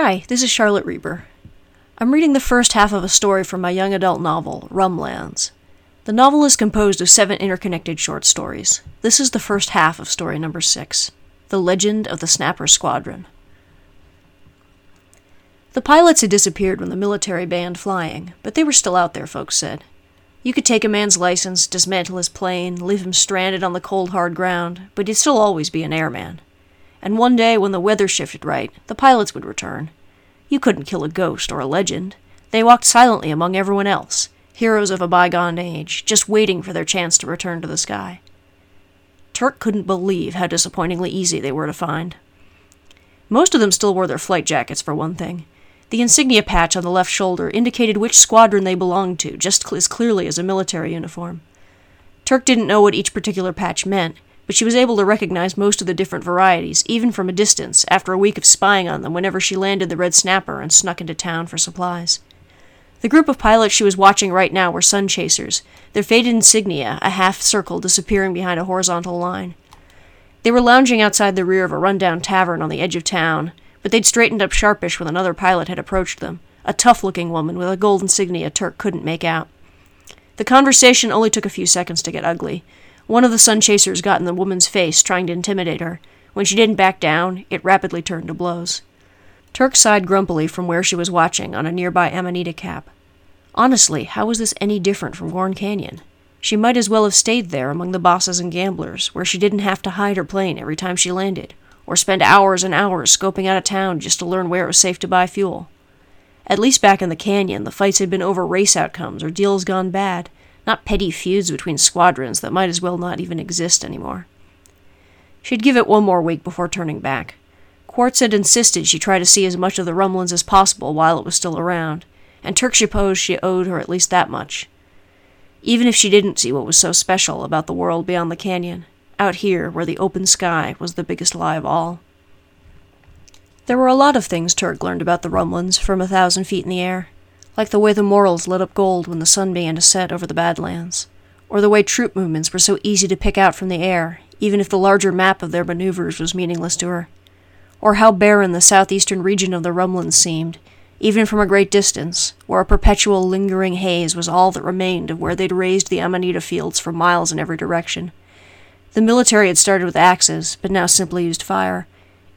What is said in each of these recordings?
Hi, this is Charlotte Reber. I'm reading the first half of a story from my young adult novel, Rumlands. The novel is composed of seven interconnected short stories. This is the first half of story number six The Legend of the Snapper Squadron. The pilots had disappeared when the military banned flying, but they were still out there, folks said. You could take a man's license, dismantle his plane, leave him stranded on the cold, hard ground, but he'd still always be an airman and one day when the weather shifted right, the pilots would return. You couldn't kill a ghost or a legend. They walked silently among everyone else, heroes of a bygone age, just waiting for their chance to return to the sky. Turk couldn't believe how disappointingly easy they were to find. Most of them still wore their flight jackets, for one thing. The insignia patch on the left shoulder indicated which squadron they belonged to, just as clearly as a military uniform. Turk didn't know what each particular patch meant, but she was able to recognize most of the different varieties, even from a distance, after a week of spying on them whenever she landed the red snapper and snuck into town for supplies. The group of pilots she was watching right now were sun chasers, their faded insignia a half circle disappearing behind a horizontal line. They were lounging outside the rear of a rundown tavern on the edge of town, but they'd straightened up sharpish when another pilot had approached them, a tough looking woman with a gold insignia Turk couldn't make out. The conversation only took a few seconds to get ugly, one of the sun chasers got in the woman's face, trying to intimidate her. When she didn't back down, it rapidly turned to blows. Turk sighed grumpily from where she was watching on a nearby Amanita cap. Honestly, how was this any different from Gorn Canyon? She might as well have stayed there among the bosses and gamblers, where she didn't have to hide her plane every time she landed, or spend hours and hours scoping out a town just to learn where it was safe to buy fuel. At least back in the canyon, the fights had been over race outcomes or deals gone bad, not petty feuds between squadrons that might as well not even exist anymore. She'd give it one more week before turning back. Quartz had insisted she try to see as much of the Rumlands as possible while it was still around, and Turk supposed she owed her at least that much. Even if she didn't see what was so special about the world beyond the canyon, out here where the open sky was the biggest lie of all. There were a lot of things Turk learned about the Rumlands from a thousand feet in the air like the way the Morals lit up gold when the sun began to set over the Badlands, or the way troop movements were so easy to pick out from the air, even if the larger map of their maneuvers was meaningless to her, or how barren the southeastern region of the Rumlands seemed, even from a great distance, where a perpetual lingering haze was all that remained of where they'd raised the Amanita fields for miles in every direction. The military had started with axes, but now simply used fire.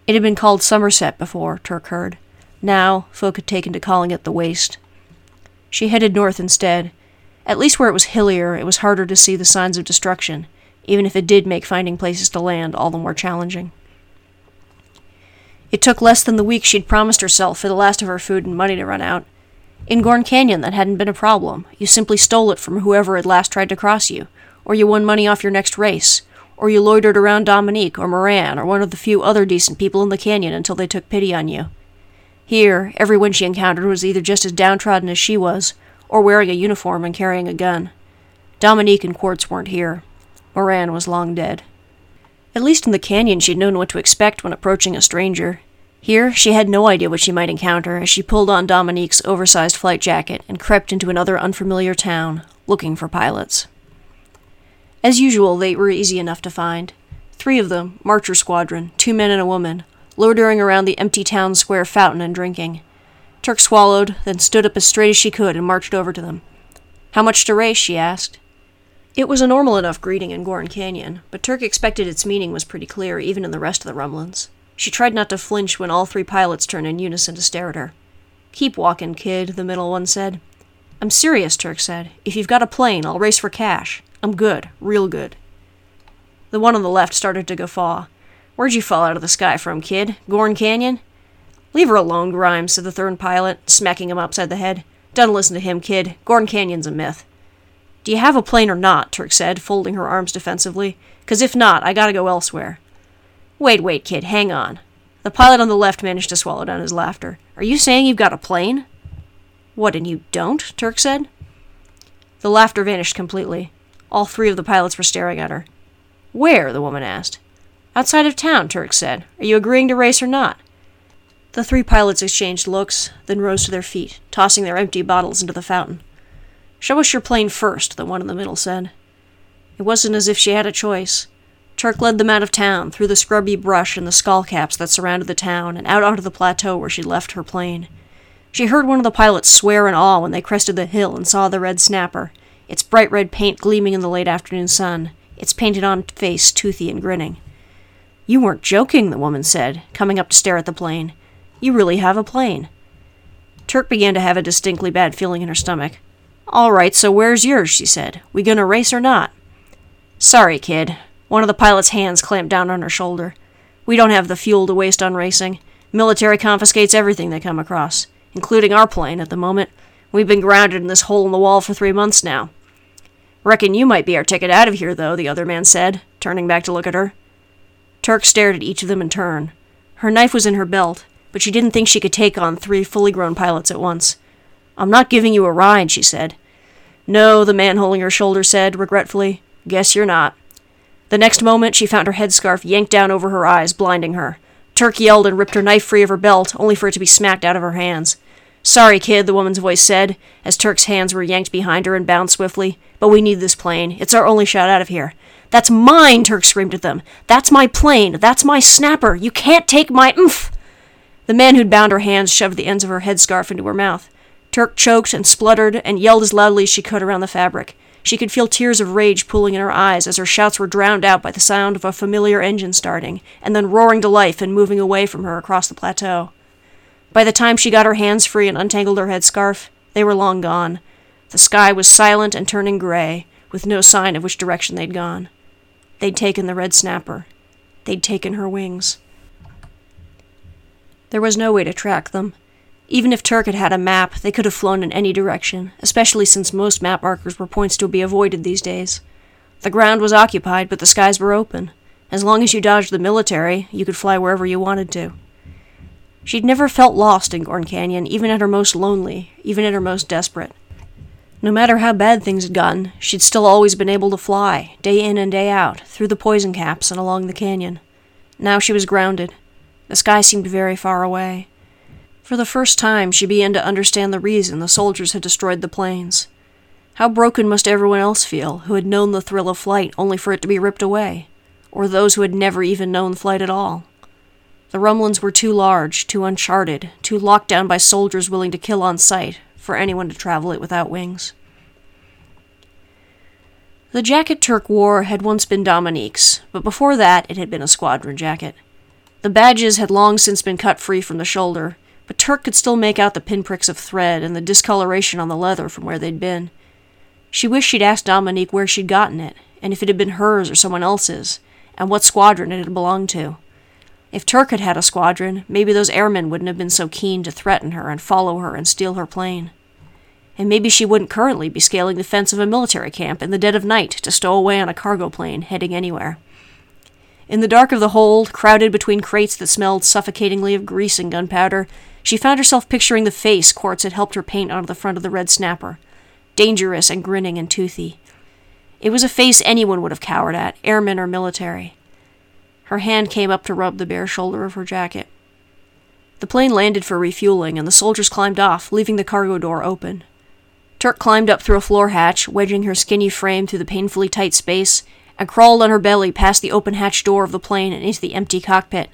It had been called Somerset before, Turk heard. Now, folk had taken to calling it the Waste. She headed north instead. At least where it was hillier, it was harder to see the signs of destruction, even if it did make finding places to land all the more challenging. It took less than the week she'd promised herself for the last of her food and money to run out. In Gorn Canyon, that hadn't been a problem. You simply stole it from whoever had last tried to cross you, or you won money off your next race, or you loitered around Dominique or Moran or one of the few other decent people in the canyon until they took pity on you. Here, everyone she encountered was either just as downtrodden as she was, or wearing a uniform and carrying a gun. Dominique and Quartz weren't here. Moran was long dead. At least in the canyon, she'd known what to expect when approaching a stranger. Here, she had no idea what she might encounter as she pulled on Dominique's oversized flight jacket and crept into another unfamiliar town, looking for pilots. As usual, they were easy enough to find. Three of them, Marcher Squadron, two men and a woman, loitering around the empty town square fountain and drinking. Turk swallowed, then stood up as straight as she could and marched over to them. How much to race? she asked. It was a normal enough greeting in Gorn Canyon, but Turk expected its meaning was pretty clear even in the rest of the Rumlands. She tried not to flinch when all three pilots turned in unison to stare at her. Keep walking, kid, the middle one said. I'm serious, Turk said. If you've got a plane, I'll race for cash. I'm good, real good. The one on the left started to guffaw. Where'd you fall out of the sky from, kid? Gorn Canyon? Leave her alone, Grimes, said the third pilot, smacking him upside the head. Don't listen to him, kid. Gorn Canyon's a myth. Do you have a plane or not? Turk said, folding her arms defensively. Cause if not, I gotta go elsewhere. Wait, wait, kid, hang on. The pilot on the left managed to swallow down his laughter. Are you saying you've got a plane? What, and you don't? Turk said. The laughter vanished completely. All three of the pilots were staring at her. Where? the woman asked. Outside of town, Turk said. Are you agreeing to race or not? The three pilots exchanged looks, then rose to their feet, tossing their empty bottles into the fountain. Show us your plane first, the one in the middle said. It wasn't as if she had a choice. Turk led them out of town, through the scrubby brush and the skullcaps that surrounded the town, and out onto the plateau where she'd left her plane. She heard one of the pilots swear in awe when they crested the hill and saw the red snapper, its bright red paint gleaming in the late afternoon sun, its painted on face toothy and grinning. You weren't joking, the woman said, coming up to stare at the plane. You really have a plane. Turk began to have a distinctly bad feeling in her stomach. All right, so where's yours? she said. We gonna race or not? Sorry, kid. One of the pilot's hands clamped down on her shoulder. We don't have the fuel to waste on racing. Military confiscates everything they come across including our plane at the moment. We've been grounded in this hole in the wall for three months now. Reckon you might be our ticket out of here, though, the other man said, turning back to look at her. Turk stared at each of them in turn. Her knife was in her belt, but she didn't think she could take on three fully grown pilots at once. I'm not giving you a ride, she said. No, the man holding her shoulder said, regretfully. Guess you're not. The next moment, she found her headscarf yanked down over her eyes, blinding her. Turk yelled and ripped her knife free of her belt, only for it to be smacked out of her hands. Sorry, kid, the woman's voice said, as Turk's hands were yanked behind her and bound swiftly. But we need this plane. It's our only shot out of here. That's mine, Turk screamed at them. That's my plane. That's my snapper. You can't take my oomph. The man who'd bound her hands shoved the ends of her headscarf into her mouth. Turk choked and spluttered and yelled as loudly as she could around the fabric. She could feel tears of rage pooling in her eyes as her shouts were drowned out by the sound of a familiar engine starting, and then roaring to life and moving away from her across the plateau. By the time she got her hands free and untangled her headscarf, they were long gone. The sky was silent and turning gray, with no sign of which direction they'd gone. They'd taken the red snapper. They'd taken her wings. There was no way to track them. Even if Turk had had a map, they could have flown in any direction, especially since most map markers were points to be avoided these days. The ground was occupied, but the skies were open. As long as you dodged the military, you could fly wherever you wanted to. She'd never felt lost in Gorn Canyon, even at her most lonely, even at her most desperate. No matter how bad things had gotten, she'd still always been able to fly, day in and day out, through the poison caps and along the canyon. Now she was grounded. The sky seemed very far away. For the first time, she began to understand the reason the soldiers had destroyed the planes. How broken must everyone else feel who had known the thrill of flight only for it to be ripped away, or those who had never even known flight at all? The Rumlands were too large, too uncharted, too locked down by soldiers willing to kill on sight for anyone to travel it without wings. The jacket Turk wore had once been Dominique's, but before that it had been a squadron jacket. The badges had long since been cut free from the shoulder, but Turk could still make out the pinpricks of thread and the discoloration on the leather from where they'd been. She wished she'd asked Dominique where she'd gotten it, and if it had been hers or someone else's, and what squadron it had belonged to. If Turk had had a squadron, maybe those airmen wouldn't have been so keen to threaten her and follow her and steal her plane. And maybe she wouldn't currently be scaling the fence of a military camp in the dead of night to stow away on a cargo plane heading anywhere. In the dark of the hold, crowded between crates that smelled suffocatingly of grease and gunpowder, she found herself picturing the face Quartz had helped her paint onto the front of the red snapper dangerous and grinning and toothy. It was a face anyone would have cowered at, airman or military. Her hand came up to rub the bare shoulder of her jacket. The plane landed for refueling, and the soldiers climbed off, leaving the cargo door open. Turk climbed up through a floor hatch, wedging her skinny frame through the painfully tight space, and crawled on her belly past the open hatch door of the plane and into the empty cockpit.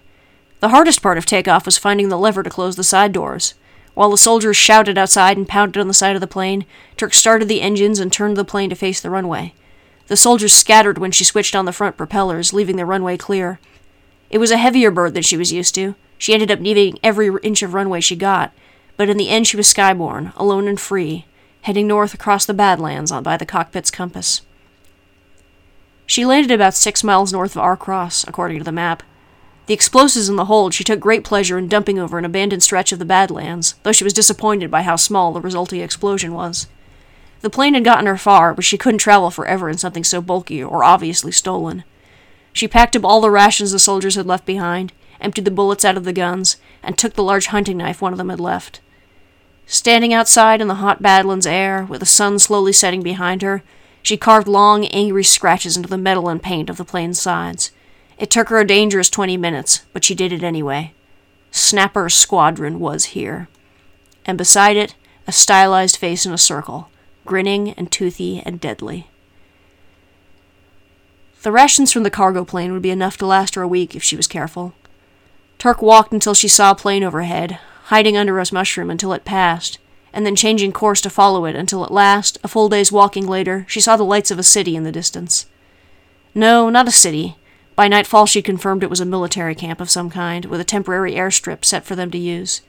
The hardest part of takeoff was finding the lever to close the side doors. While the soldiers shouted outside and pounded on the side of the plane, Turk started the engines and turned the plane to face the runway. The soldiers scattered when she switched on the front propellers, leaving the runway clear. It was a heavier bird than she was used to. She ended up needing every inch of runway she got, but in the end she was skyborne, alone and free, heading north across the Badlands on by the cockpit's compass. She landed about six miles north of Arcross, according to the map. The explosives in the hold she took great pleasure in dumping over an abandoned stretch of the Badlands, though she was disappointed by how small the resulting explosion was. The plane had gotten her far, but she couldn't travel forever in something so bulky or obviously stolen. She packed up all the rations the soldiers had left behind, emptied the bullets out of the guns, and took the large hunting knife one of them had left. Standing outside in the hot Badlands air, with the sun slowly setting behind her, she carved long, angry scratches into the metal and paint of the plane's sides. It took her a dangerous 20 minutes, but she did it anyway. Snapper's squadron was here. And beside it, a stylized face in a circle, grinning and toothy and deadly. The rations from the cargo plane would be enough to last her a week if she was careful. Turk walked until she saw a plane overhead, hiding under a mushroom until it passed, and then changing course to follow it until at last, a full day's walking later, she saw the lights of a city in the distance. No, not a city. By nightfall, she confirmed it was a military camp of some kind, with a temporary airstrip set for them to use.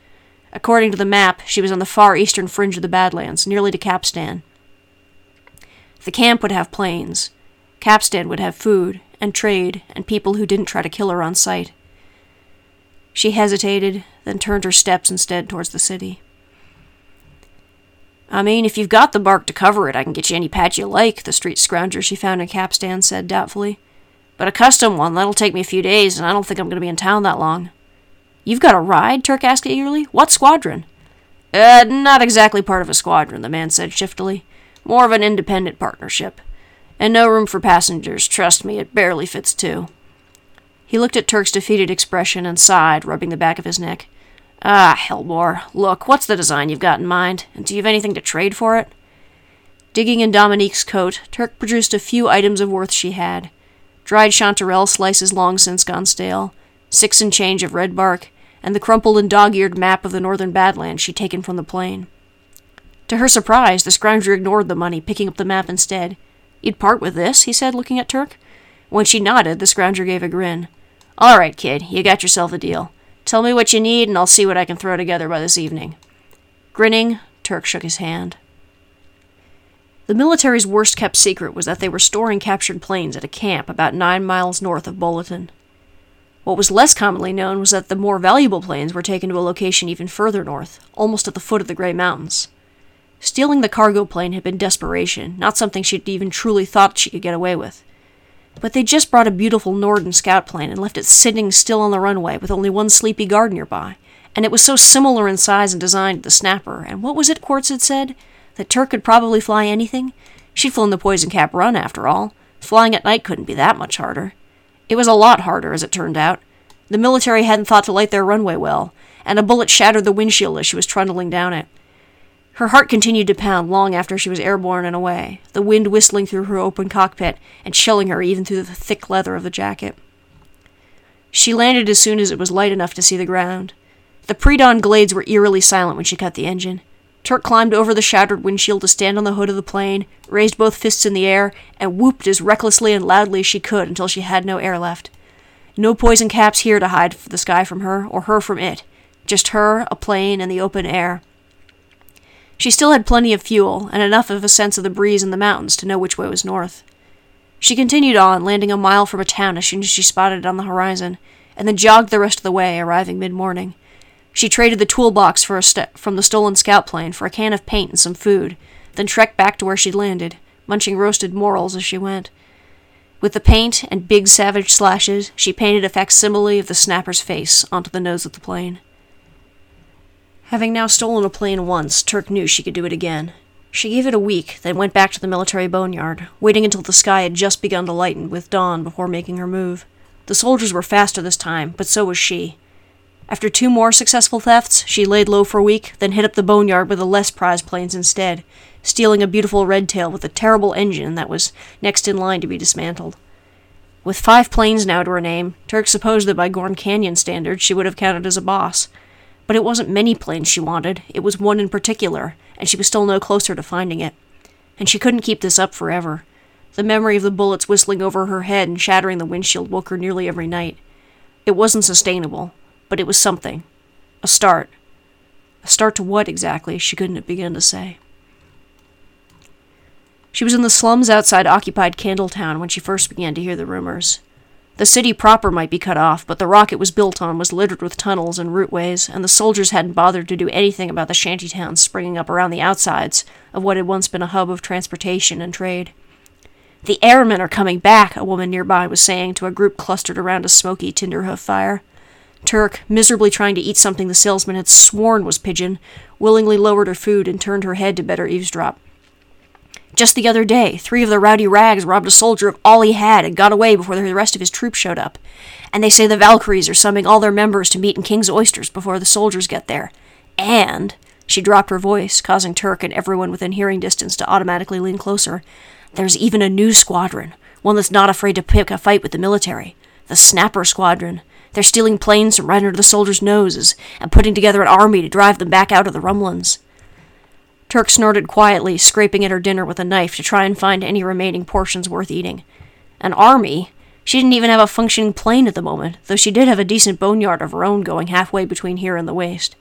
According to the map, she was on the far eastern fringe of the Badlands, nearly to Capstan. The camp would have planes. Capstan would have food, and trade, and people who didn't try to kill her on sight. She hesitated, then turned her steps instead towards the city. I mean, if you've got the bark to cover it, I can get you any patch you like, the street scrounger she found in Capstan said doubtfully. But a custom one, that'll take me a few days, and I don't think I'm going to be in town that long. You've got a ride? Turk asked eagerly. What squadron? Uh, not exactly part of a squadron, the man said shiftily. More of an independent partnership. And no room for passengers, trust me, it barely fits two. He looked at Turk's defeated expression and sighed, rubbing the back of his neck. Ah, Hellbore. Look, what's the design you've got in mind? And do you have anything to trade for it? Digging in Dominique's coat, Turk produced a few items of worth she had dried chanterelle slices long since gone stale, six and change of red bark, and the crumpled and dog eared map of the northern Badlands she'd taken from the plane. To her surprise, the scrounger ignored the money, picking up the map instead. You'd part with this? he said, looking at Turk. When she nodded, the scrounger gave a grin. All right, kid, you got yourself a deal. Tell me what you need, and I'll see what I can throw together by this evening. Grinning, Turk shook his hand. The military's worst kept secret was that they were storing captured planes at a camp about nine miles north of Bulletin. What was less commonly known was that the more valuable planes were taken to a location even further north, almost at the foot of the Grey Mountains. Stealing the cargo plane had been desperation, not something she'd even truly thought she could get away with. But they'd just brought a beautiful Norden scout plane and left it sitting still on the runway with only one sleepy guard nearby, and it was so similar in size and design to the Snapper, and what was it Quartz had said? That Turk could probably fly anything? She'd flown the Poison Cap run, after all. Flying at night couldn't be that much harder. It was a lot harder, as it turned out. The military hadn't thought to light their runway well, and a bullet shattered the windshield as she was trundling down it. Her heart continued to pound long after she was airborne and away, the wind whistling through her open cockpit and chilling her even through the thick leather of the jacket. She landed as soon as it was light enough to see the ground. The pre dawn glades were eerily silent when she cut the engine. Turk climbed over the shattered windshield to stand on the hood of the plane, raised both fists in the air, and whooped as recklessly and loudly as she could until she had no air left. No poison caps here to hide the sky from her, or her from it. Just her, a plane, and the open air. She still had plenty of fuel, and enough of a sense of the breeze in the mountains to know which way was north. She continued on, landing a mile from a town as soon as she spotted it on the horizon, and then jogged the rest of the way, arriving mid morning. She traded the toolbox for a st- from the stolen scout plane for a can of paint and some food, then trekked back to where she'd landed, munching roasted morels as she went. With the paint and big savage slashes, she painted a facsimile of the snapper's face onto the nose of the plane. Having now stolen a plane once, Turk knew she could do it again. She gave it a week, then went back to the military boneyard, waiting until the sky had just begun to lighten with dawn before making her move. The soldiers were faster this time, but so was she. After two more successful thefts, she laid low for a week, then hit up the boneyard with the less prized planes instead, stealing a beautiful red tail with a terrible engine that was next in line to be dismantled. With five planes now to her name, Turk supposed that by Gorn Canyon standards she would have counted as a boss. But it wasn't many planes she wanted, it was one in particular, and she was still no closer to finding it. And she couldn't keep this up forever. The memory of the bullets whistling over her head and shattering the windshield woke her nearly every night. It wasn't sustainable, but it was something. A start. A start to what exactly, she couldn't begin to say. She was in the slums outside occupied Candletown when she first began to hear the rumors. The city proper might be cut off, but the rock it was built on was littered with tunnels and routeways, and the soldiers hadn't bothered to do anything about the shanty towns springing up around the outsides of what had once been a hub of transportation and trade. The airmen are coming back, a woman nearby was saying to a group clustered around a smoky tinderhoof fire. Turk, miserably trying to eat something the salesman had sworn was pigeon, willingly lowered her food and turned her head to better eavesdrop. Just the other day, three of the rowdy rags robbed a soldier of all he had and got away before the rest of his troop showed up. And they say the Valkyries are summoning all their members to meet in King's Oysters before the soldiers get there. And, she dropped her voice, causing Turk and everyone within hearing distance to automatically lean closer, there's even a new squadron, One that's not afraid to pick a fight with the military. The Snapper Squadron. They're stealing planes from right under the soldiers' noses and putting together an army to drive them back out of the Rumlands. Turk snorted quietly, scraping at her dinner with a knife to try and find any remaining portions worth eating. An army? She didn't even have a functioning plane at the moment, though she did have a decent boneyard of her own going halfway between here and the waste.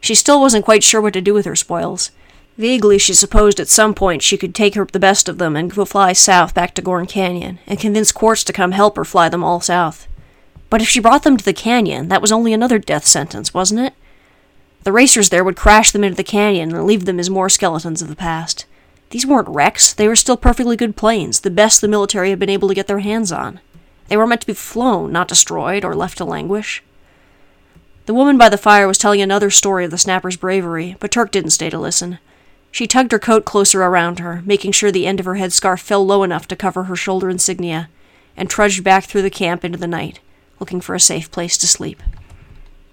She still wasn't quite sure what to do with her spoils. Vaguely, she supposed at some point she could take her the best of them and go fly south back to Gorn Canyon, and convince Quartz to come help her fly them all south. But if she brought them to the canyon, that was only another death sentence, wasn't it? The racers there would crash them into the canyon and leave them as more skeletons of the past. These weren't wrecks, they were still perfectly good planes, the best the military had been able to get their hands on. They were meant to be flown, not destroyed or left to languish. The woman by the fire was telling another story of the snapper's bravery, but Turk didn't stay to listen. She tugged her coat closer around her, making sure the end of her headscarf fell low enough to cover her shoulder insignia, and trudged back through the camp into the night, looking for a safe place to sleep.